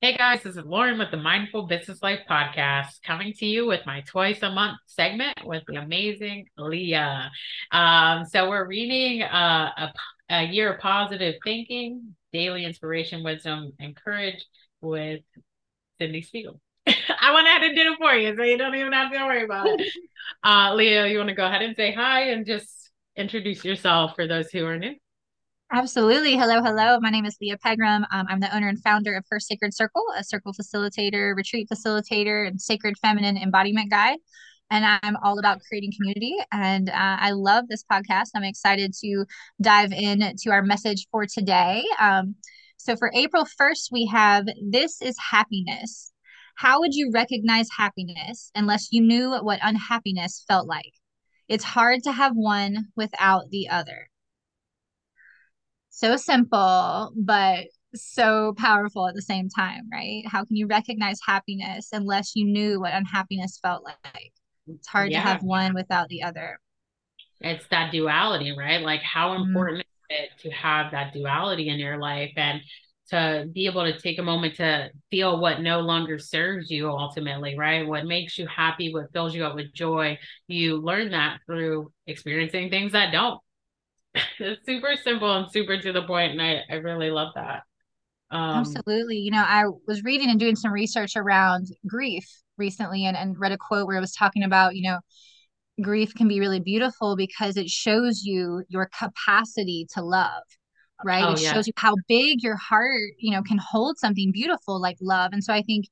Hey guys, this is Lauren with the Mindful Business Life Podcast, coming to you with my twice a month segment with the amazing Leah. Um, so we're reading uh, a, a year of positive thinking, daily inspiration, wisdom, and courage with Cyndie Spiegel. I went ahead and did it for you, so you don't even have to worry about it. Uh, Leah, you want to go ahead and say hi and just introduce yourself for those who are new? Absolutely. Hello, hello. My name is Leah Pegram. Um, I'm the owner and founder of Her Sacred Circle, a circle facilitator, retreat facilitator, and sacred feminine embodiment guide. And I'm all about creating community. And uh, I love this podcast. I'm excited to dive in to our message for today. Um, so for April 1st, we have This is Happiness. How would you recognize happiness unless you knew what unhappiness felt like? It's hard to have one without the other so simple, but so powerful at the same time, right? How can you recognize happiness unless you knew what unhappiness felt like? It's hard yeah. to have one without the other. It's that duality, right? Like how mm-hmm. important mm-hmm. is it to have that duality in your life and to be able to take a moment to feel what no longer serves you ultimately, right? What makes you happy, what fills you up with joy. You learn that through experiencing things that don't it's super simple and super to the point, and I I really love that. Um, Absolutely. You know, I was reading and doing some research around grief recently, and and read a quote where it was talking about you know grief can be really beautiful because it shows you your capacity to love right oh, it yeah. shows you how big your heart you know can hold something beautiful like love and so i think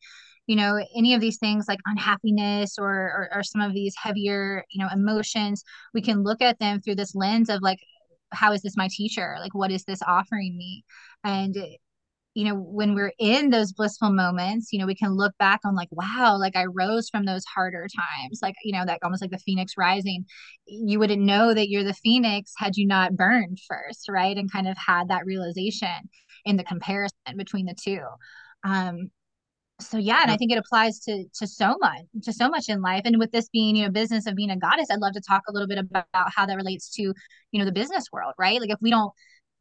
you know any of these things like unhappiness or, or, or some of these heavier you know emotions we can look at them through this lens of like how is this my teacher? Like what is this offering me? And you know when we're in those blissful moments you know we can look back on like wow like i rose from those harder times like you know that almost like the phoenix rising. You wouldn't know that you're the phoenix had you not burned first right? And kind of had that realization in the comparison between the two. Um so yeah and i think it applies to to so much to so much in life. And with this being you know business of being a goddess i'd love to talk a little bit about how that relates to you know the business world right? Like if we don't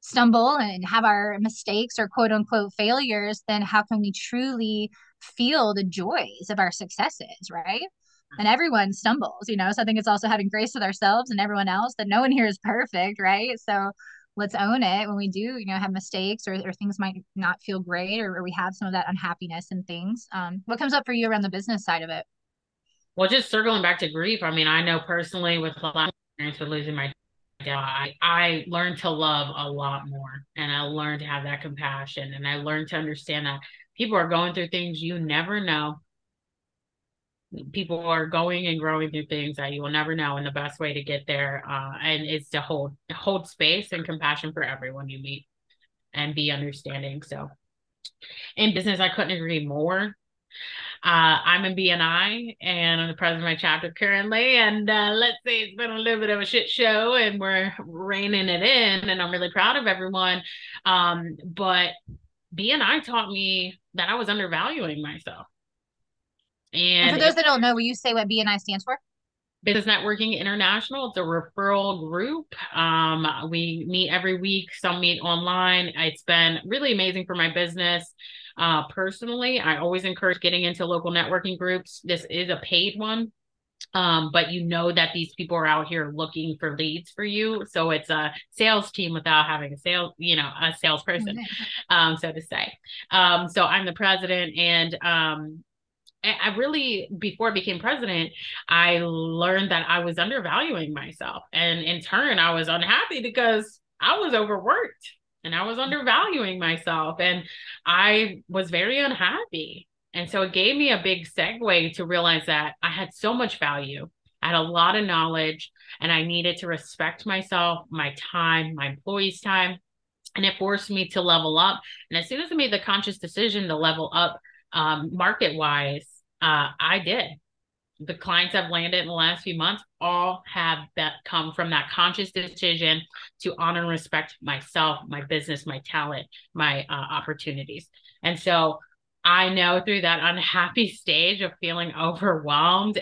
stumble and have our mistakes or quote unquote failures then how can we truly feel the joys of our successes right? And mm-hmm. everyone stumbles you know? So i think it's also having grace with ourselves and everyone else that no one here is perfect right? So let's own it when we do you know have mistakes or, or things might not feel great or, or we have some of that unhappiness and things. Um, what comes up for you around the business side of it? Well just circling back to grief i mean i know personally with a lot of experience with losing my dad I, I learned to love a lot more and i learned to have that compassion and i learned to understand that people are going through things you never know people are going and growing through things that you will never know and the best way to get there uh, and is to hold hold space and compassion for everyone you meet and be understanding so in business i couldn't agree more uh, I'm in BNI and I'm the president of my chapter currently. And uh, let's say it's been a little bit of a shit show and we're reining it in. And I'm really proud of everyone. Um, but BNI taught me that I was undervaluing myself. And, and for those that don't know, will you say what BNI stands for? Business Networking International. It's a referral group. Um, we meet every week. Some meet online. It's been really amazing for my business. Uh, personally, I always encourage getting into local networking groups. This is a paid one, um, but you know that these people are out here looking for leads for you. So it's a sales team without having a sales, you know, a salesperson, um, so to say. Um, so I'm the president, and um, I really, before I became president, I learned that I was undervaluing myself. And in turn, I was unhappy because I was overworked and I was undervaluing myself. And I was very unhappy. And so it gave me a big segue to realize that I had so much value. I had a lot of knowledge and I needed to respect myself, my time, my employees' time. And it forced me to level up. And as soon as I made the conscious decision to level up um, market wise, uh, I did. The clients I've landed in the last few months all have that come from that conscious decision to honor and respect myself, my business, my talent, my uh, opportunities. And so I know through that unhappy stage of feeling overwhelmed,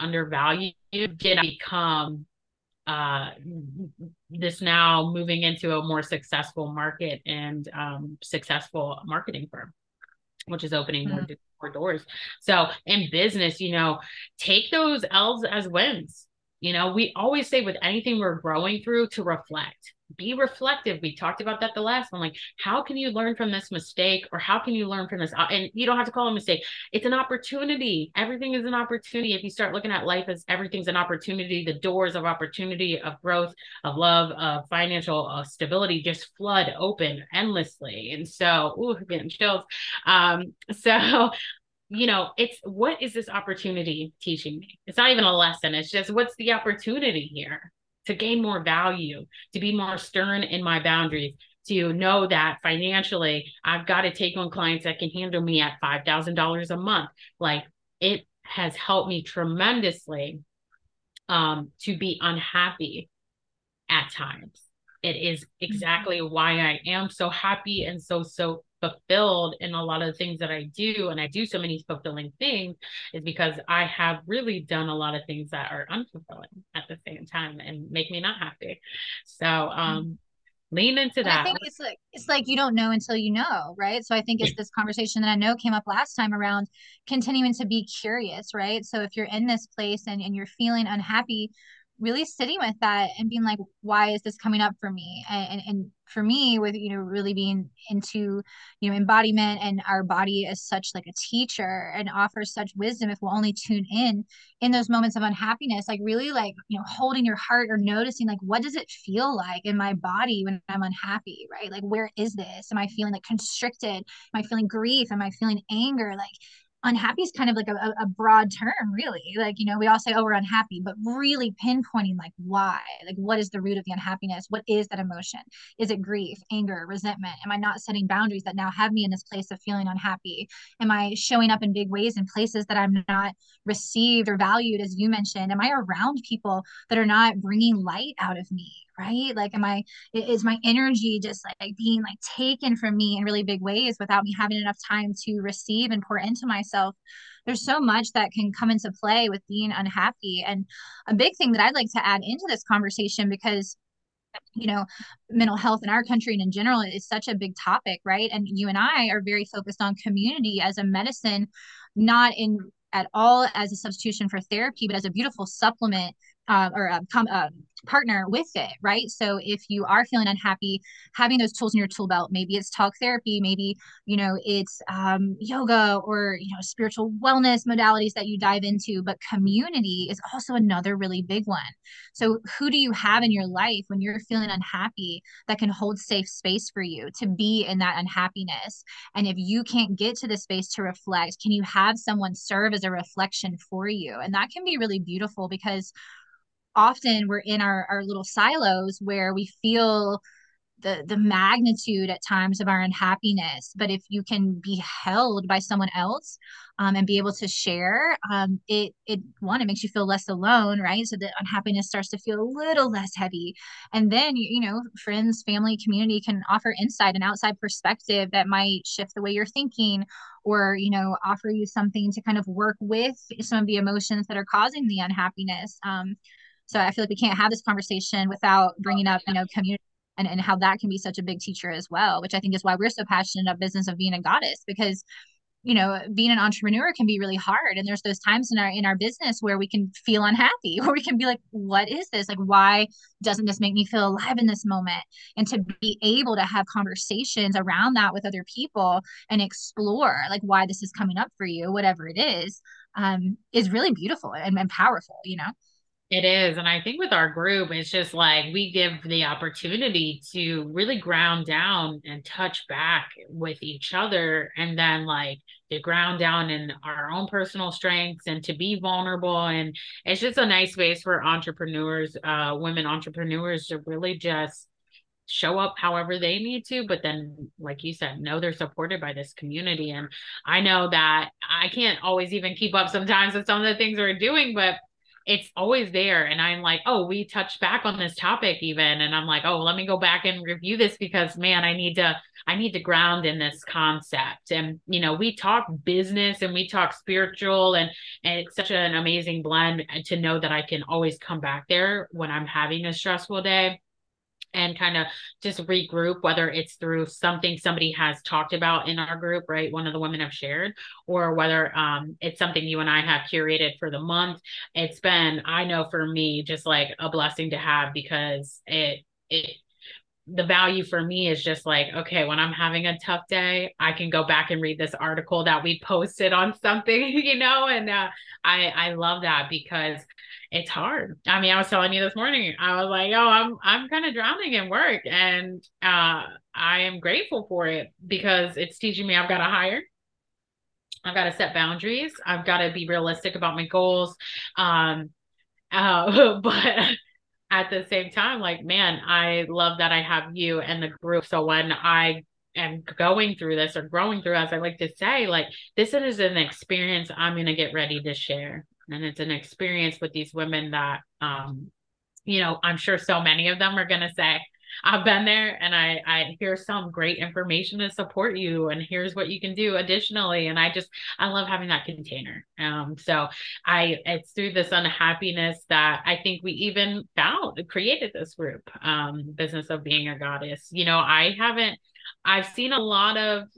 undervalued, did I become uh this now moving into a more successful market and um successful marketing firm which is opening mm-hmm. more, more doors. So in business you know take those l's as wins. You know we always say with anything we're growing through to reflect be reflective. We talked about that the last one. Like, how can you learn from this mistake or how can you learn from this? Uh, and you don't have to call it a mistake. It's an opportunity. Everything is an opportunity. If you start looking at life as everything's an opportunity, the doors of opportunity, of growth, of love, of financial stability just flood open endlessly. And so, ooh, getting chills. Um, so you know, it's what is this opportunity teaching me? It's not even a lesson. It's just what's the opportunity here? To gain more value, to be more stern in my boundaries, to know that financially I've got to take on clients that can handle me at $5,000 a month. Like it has helped me tremendously um, to be unhappy at times. It is mm-hmm. exactly why I am so happy and so, so fulfilled in a lot of the things that I do, and I do so many fulfilling things, is because I have really done a lot of things that are unfulfilling at the same time and make me not happy. So, um, lean into and that. I think it's like it's like you don't know until you know, right? So I think it's this conversation that I know came up last time around continuing to be curious, right? So if you're in this place and, and you're feeling unhappy, really sitting with that and being like why is this coming up for me? And, and, and for me with you know really being into you know embodiment and our body is such like a teacher and offers such wisdom if we'll only tune in in those moments of unhappiness like really like you know holding your heart or noticing like what does it feel like in my body when i'm unhappy right? Like where is this? Am i feeling like constricted? Am i feeling grief? Am i feeling anger? Like unhappy is kind of like a, a broad term really. Like you know we all say oh we're unhappy but really pinpointing like why? Like what is the root of the unhappiness? What is that emotion? Is it grief anger resentment? Am i not setting boundaries that now have me in this place of feeling unhappy? Am i showing up in big ways in places that i'm not received or valued as you mentioned? Am i around people that are not bringing light out of me right? Like am i is my energy just like being like taken from me in really big ways without me having enough time to receive and pour into myself? There's so much that can come into play with being unhappy. And a big thing that i'd like to add into this conversation because you know mental health in our country and in general is such a big topic right? And you and i are very focused on community as a medicine not in at all as a substitution for therapy but as a beautiful supplement uh, or a, com- a partner with it, right? So if you are feeling unhappy, having those tools in your tool belt, maybe it's talk therapy, maybe you know it's um, yoga or you know spiritual wellness modalities that you dive into. But community is also another really big one. So who do you have in your life when you're feeling unhappy that can hold safe space for you to be in that unhappiness? And if you can't get to the space to reflect, can you have someone serve as a reflection for you? And that can be really beautiful because often we're in our, our little silos where we feel the the magnitude at times of our unhappiness. But if you can be held by someone else um, and be able to share um, it it one it makes you feel less alone right? So the unhappiness starts to feel a little less heavy. And then you, you know friends family community can offer insight and outside perspective that might shift the way you're thinking or you know offer you something to kind of work with some of the emotions that are causing the unhappiness. Um, so I feel like we can't have this conversation without bringing up, you know, community and, and how that can be such a big teacher as well, which I think is why we're so passionate about business of being a goddess because you know being an entrepreneur can be really hard. And there's those times in our in our business where we can feel unhappy where we can be like what is this? Like why doesn't this make me feel alive in this moment? And to be able to have conversations around that with other people and explore like why this is coming up for you whatever it is um is really beautiful and, and powerful you know it is. And I think with our group, it's just like we give the opportunity to really ground down and touch back with each other. And then, like, to ground down in our own personal strengths and to be vulnerable. And it's just a nice space for entrepreneurs, uh, women entrepreneurs to really just show up however they need to but then like you said know they're supported by this community and i know that i can't always even keep up sometimes with some of the things we're doing but it's always there. And I'm like, oh, we touched back on this topic even. And I'm like, oh, let me go back and review this because man, I need to, I need to ground in this concept. And, you know, we talk business and we talk spiritual and, and it's such an amazing blend to know that I can always come back there when I'm having a stressful day and kind of just regroup, whether it's through something somebody has talked about in our group, right? One of the women have shared, or whether um, it's something you and I have curated for the month. It's been, I know for me, just like a blessing to have because it, it, the value for me is just like okay when i'm having a tough day i can go back and read this article that we posted on something you know and uh, i i love that because it's hard. I mean, I was telling you this morning, I was like, oh, I'm I'm kind of drowning in work and uh I am grateful for it because it's teaching me I've got to hire. I've got to set boundaries. I've got to be realistic about my goals. Um uh but at the same time like man, I love that I have you and the group so when I am going through this or growing through as I like to say like this is an experience I'm going to get ready to share and it's an experience with these women that um you know i'm sure so many of them are going to say i've been there and i i hear some great information to support you and here's what you can do additionally. And i just i love having that container. Um so i it's through this unhappiness that i think we even found created this group um business of being a goddess. You know i haven't I've seen a lot of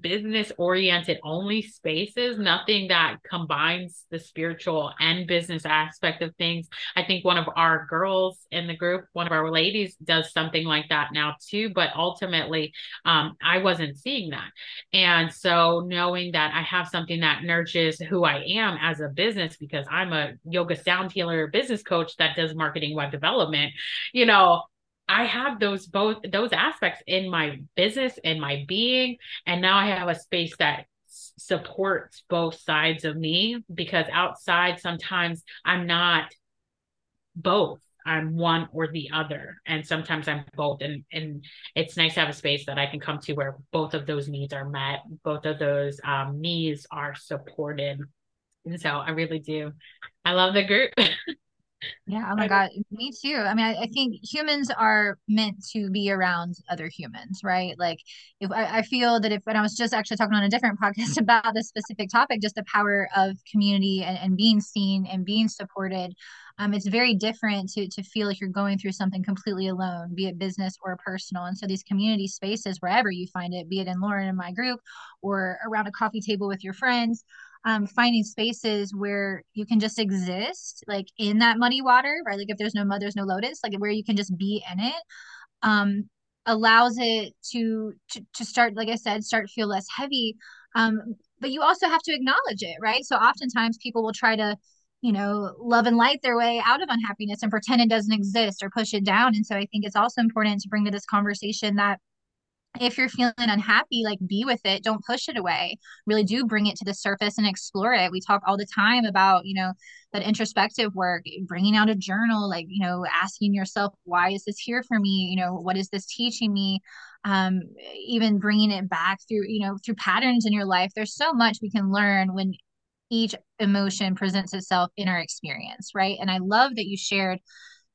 business oriented only spaces, nothing that combines the spiritual and business aspect of things. I think one of our girls in the group, one of our ladies, does something like that now too. But ultimately, um, I wasn't seeing that. And so knowing that I have something that nurtures who I am as a business, because I'm a yoga sound healer business coach that does marketing web development, you know, I have those both those aspects in my business and my being and now I have a space that supports both sides of me because outside sometimes I'm not both. I'm one or the other and sometimes I'm both and and it's nice to have a space that I can come to where both of those needs are met both of those um, needs are supported. And so I really do. I love the group Yeah, oh my God, me too. I mean, I, I, think humans are meant to be around other humans, right? Like, if I, I feel that if, and I was just actually talking on a different podcast about this specific topic, just the power of community and, and being seen and being supported. Um, it's very different to to feel like you're going through something completely alone, be it business or personal. And so these community spaces, wherever you find it, be it in Lauren and my group or around a coffee table with your friends, um, finding spaces where you can just exist, like in that muddy water, right? Like if there's no mud, there's no lotus, like where you can just be in it, um, allows it to, to to start, like I said, start to feel less heavy. Um, but you also have to acknowledge it, right? So oftentimes people will try to you know, love and light their way out of unhappiness and pretend it doesn't exist or push it down. And so I think it's also important to bring to this conversation that if you're feeling unhappy, like be with it. Don't push it away. Really do bring it to the surface and explore it. We talk all the time about, you know, that introspective work, bringing out a journal, like, you know, asking yourself, why is this here for me? You know, what is this teaching me? Um, even bringing it back through, you know, through patterns in your life. There's so much we can learn when each emotion presents itself in our experience, right? And I love that you shared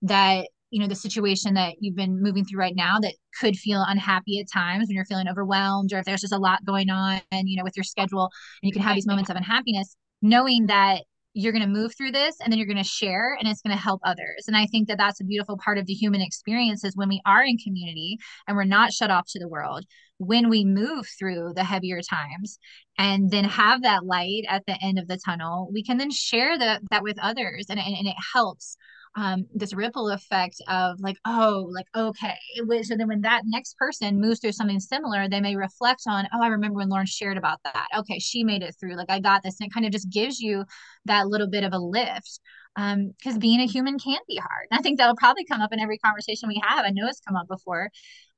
that you know the situation that you've been moving through right now that could feel unhappy at times when you're feeling overwhelmed or if there's just a lot going on and you know with your schedule and you can have these moments of unhappiness knowing that you're going to move through this and then you're going to share and it's going to help others. And i think that that's a beautiful part of the human experience is when we are in community and we're not shut off to the world when we move through the heavier times and then have that light at the end of the tunnel we can then share the, that with others and, and, and it helps um, this ripple effect of like, oh, like, okay. So then when that next person moves through something similar, they may reflect on, oh, I remember when Lauren shared about that. Okay, she made it through. Like, I got this. And it kind of just gives you that little bit of a lift um because being a human can be hard and i think that'll probably come up in every conversation we have i know it's come up before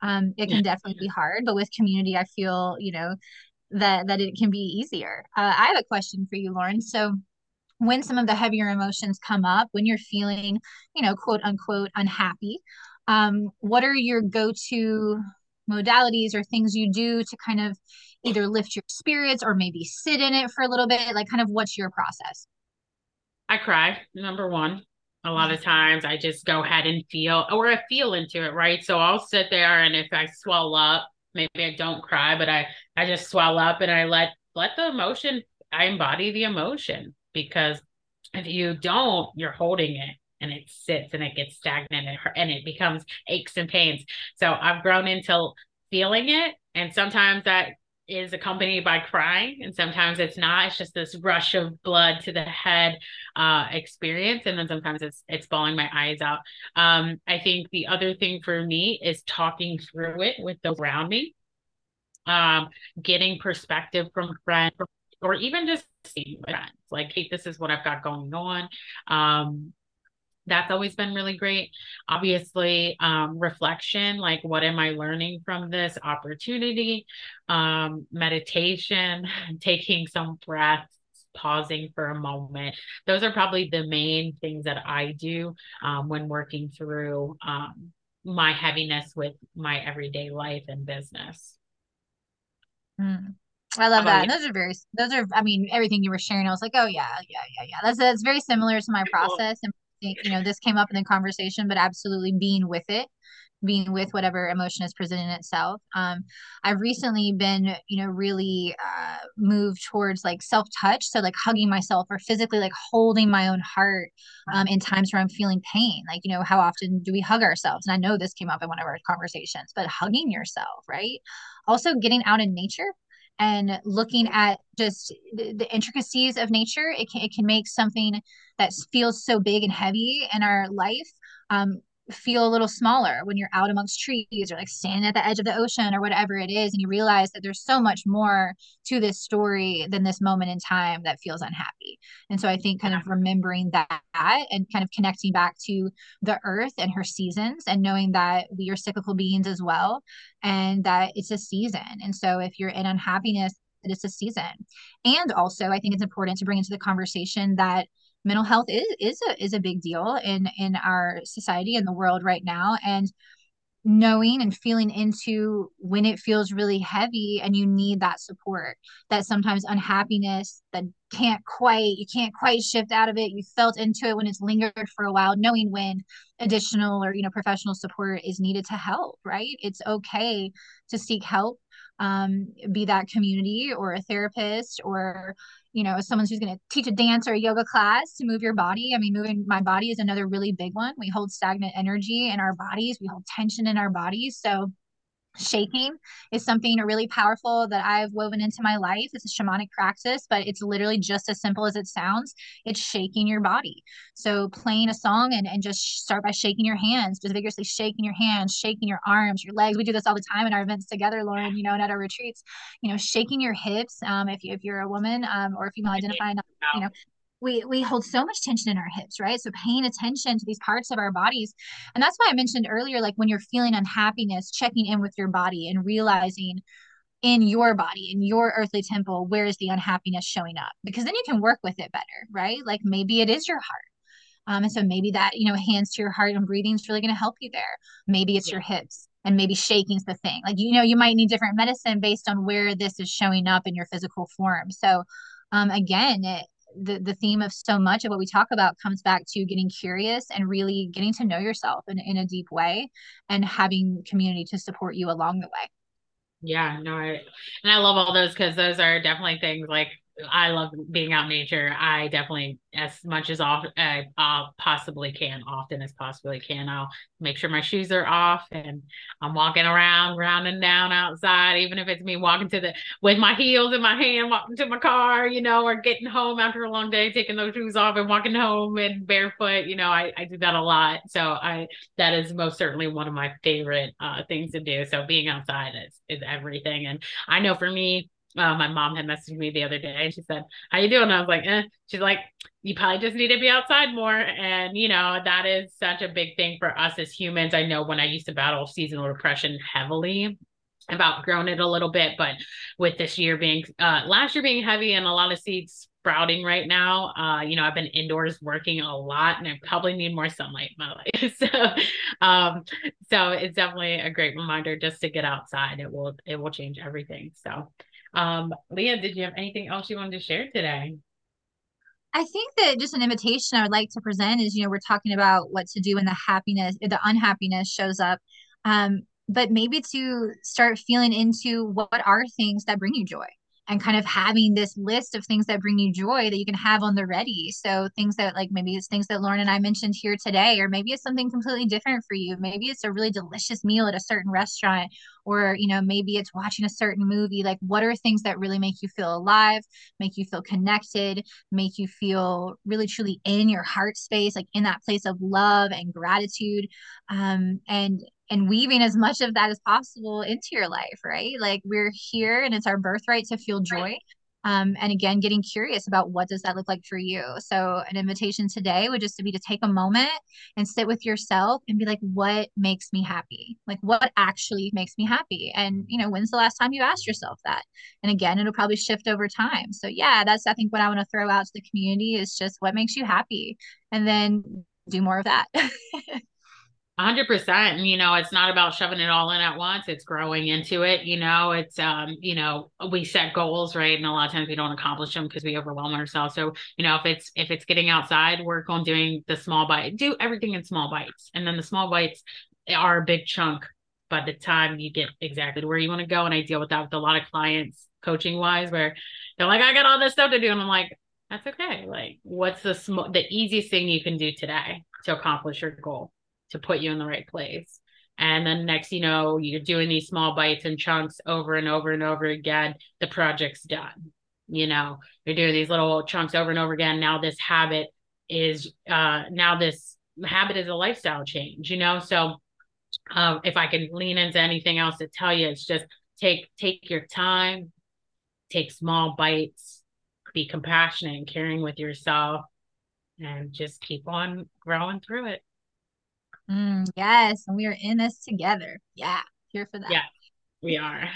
um it can yeah. definitely be hard but with community i feel you know that that it can be easier uh, i have a question for you lauren so when some of the heavier emotions come up, when you're feeling, you know, quote unquote unhappy, um, what are your go-to modalities or things you do to kind of either lift your spirits or maybe sit in it for a little bit? Like, kind of what's your process? I cry, number one. A lot of times I just go ahead and feel or I feel into it, right? So I'll sit there and if I swell up, maybe I don't cry, but I I just swell up and I let let the emotion I embody the emotion because if you don't, you're holding it and it sits and it gets stagnant and, and it becomes aches and pains. So I've grown into feeling it. And sometimes that is accompanied by crying and sometimes it's not it's just this rush of blood to the head uh experience and then sometimes it's it's bawling my eyes out um i think the other thing for me is talking through it with those around me um getting perspective from friends or even just seeing friends. Like hey this is what i've got going on. Um that's always been really great. Obviously um, reflection like what am i learning from this opportunity? Um, meditation taking some breaths pausing for a moment. Those are probably the main things that i do um, when working through um, my heaviness with my everyday life and business. Mm. I love that. those are very, those are, I mean, everything you were sharing, I was like, oh yeah, yeah, yeah, yeah. That's, that's very similar to my process. And you know this came up in the conversation but absolutely being with it being with whatever emotion is presenting itself um i've recently been you know really uh moved towards like self-touch so like hugging myself or physically like holding my own heart um in times where i'm feeling pain like you know how often do we hug ourselves and i know this came up in one of our conversations but hugging yourself right also getting out in nature and looking at just the, the, intricacies of nature it can, it can make something that feels so big and heavy in our life um, feel a little smaller when you're out amongst trees or like standing at the edge of the ocean or whatever it is and you realize that there's so much more to this story than this moment in time that feels unhappy. And so i think kind of remembering that and kind of connecting back to the earth and her seasons and knowing that we are cyclical beings as well and that it's a season. And so if you're in unhappiness it's a season. And also i think it's important to bring into the conversation that mental health is is a is a big deal in in our society and the world right now and knowing and feeling into when it feels really heavy and you need that support that sometimes unhappiness that can't quite you can't quite shift out of it you felt into it when it's lingered for a while knowing when additional or you know professional support is needed to help right? It's okay to seek help um, be that community or a therapist or you know as someone who's going to teach a dance or a yoga class to move your body i mean moving my body is another really big one. We hold stagnant energy in our bodies. We hold tension in our bodies. So shaking is something really powerful that I've woven into my life. It's a shamanic practice, but it's literally just as simple as it sounds. It's shaking your body. So playing a song and, and just start by shaking your hands, just vigorously shaking your hands, shaking your arms, your legs. We do this all the time in our events together, Lauren, you know, and at our retreats, you know, shaking your hips. Um, if you, if you're a woman, um, or if you identify, you know, we we hold so much tension in our hips right? So paying attention to these parts of our bodies. And that's why i mentioned earlier like when you're feeling unhappiness checking in with your body and realizing in your body in your earthly temple where is the unhappiness showing up? Because then you can work with it better right? Like maybe it is your heart. Um, and so maybe that you know hands to your heart and breathing is really going to help you there. Maybe it's yeah. your hips and maybe shaking's the thing. Like you know you might need different medicine based on where this is showing up in your physical form. So um, again it, the, the theme of so much of what we talk about comes back to getting curious and really getting to know yourself in, in a deep way and having community to support you along the way. Yeah no I, and i love all those because those are definitely things like I love being out in nature. I definitely, as much as off, I uh, possibly can, often as possibly can, I'll make sure my shoes are off and I'm walking around, round and down outside, even if it's me walking to the with my heels in my hand, walking to my car, you know, or getting home after a long day, taking those shoes off and walking home and barefoot. You know, I, I do that a lot. So I that is most certainly one of my favorite uh, things to do. So being outside is is everything. And I know for me, uh, my mom had messaged me the other day and she said, How you doing? I was like, eh. She's like, You probably just need to be outside more. And, you know, that is such a big thing for us as humans. I know when I used to battle seasonal depression heavily, I've outgrown it a little bit, but with this year being uh last year being heavy and a lot of seeds sprouting right now. Uh, you know, I've been indoors working a lot and I probably need more sunlight in my life. so um, so it's definitely a great reminder just to get outside. It will it will change everything. So um, Leah, did you have anything else you wanted to share today? I think that just an invitation I would like to present is, you know, we're talking about what to do when the happiness, the unhappiness shows up. Um, but maybe to start feeling into what are things that bring you joy and kind of having this list of things that bring you joy that you can have on the ready. So things that like maybe it's things that Lauren and I mentioned here today, or maybe it's something completely different for you. Maybe it's a really delicious meal at a certain restaurant, or you know, maybe it's watching a certain movie. Like what are things that really make you feel alive, make you feel connected, make you feel really truly in your heart space, like in that place of love and gratitude. Um, and and weaving as much of that as possible into your life, right? Like we're here and it's our birthright to feel joy. Um, and again, getting curious about what does that look like for you. So an invitation today would just be to take a moment and sit with yourself and be like, what makes me happy? Like what actually makes me happy? And you know, when's the last time you asked yourself that? And again, it'll probably shift over time. So yeah, that's I think what I want to throw out to the community is just what makes you happy. And then do more of that. hundred percent. You know, it's not about shoving it all in at once. It's growing into it. You know, it's um, you know, we set goals, right? And a lot of times we don't accomplish them because we overwhelm ourselves. So, you know, if it's if it's getting outside, work on doing the small bite, do everything in small bites. And then the small bites are a big chunk by the time you get exactly where you want to go. And I deal with that with a lot of clients coaching wise, where they're like, I got all this stuff to do. And I'm like, that's okay. Like, what's the small the easiest thing you can do today to accomplish your goal? To put you in the right place. And then next, you know, you're doing these small bites and chunks over and over and over again. The project's done. You know, you're doing these little chunks over and over again. Now this habit is uh now this habit is a lifestyle change, you know. So um if I can lean into anything else to tell you, it's just take take your time, take small bites, be compassionate and caring with yourself, and just keep on growing through it. Mm, yes, and we are in this together. Yeah, here for that. Yeah, we are.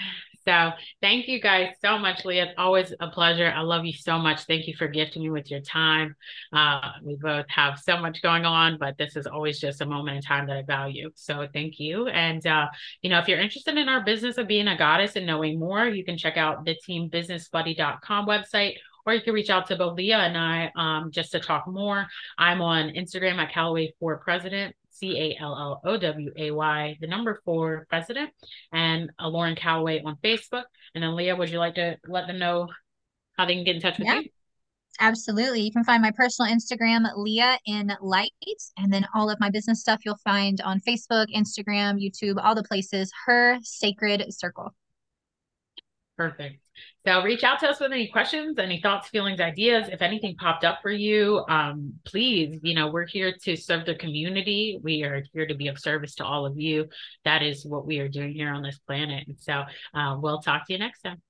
So thank you guys so much, Leah. It's always a pleasure. I love you so much. Thank you for gifting me with your time. Uh, we both have so much going on, but this is always just a moment in time that I value. So thank you. And uh, you know, if you're interested in our business of being a goddess and knowing more, you can check out the teambusinessbuddy.com website or you can reach out to both Leah and I um, just to talk more. I'm on Instagram at Calloway for President. C A L L O W A Y, the number four president, and uh, Lauren Calloway on Facebook. And then Leah, would you like to let them know how they can get in touch with yeah. you? Absolutely. You can find my personal Instagram, Leah in Light, and then all of my business stuff you'll find on Facebook, Instagram, YouTube, all the places. Her Sacred Circle. Perfect. So reach out to us with any questions, any thoughts, feelings, ideas. If anything popped up for you, um, please, you know, we're here to serve the community. We are here to be of service to all of you. That is what we are doing here on this planet. And so uh, we'll talk to you next time.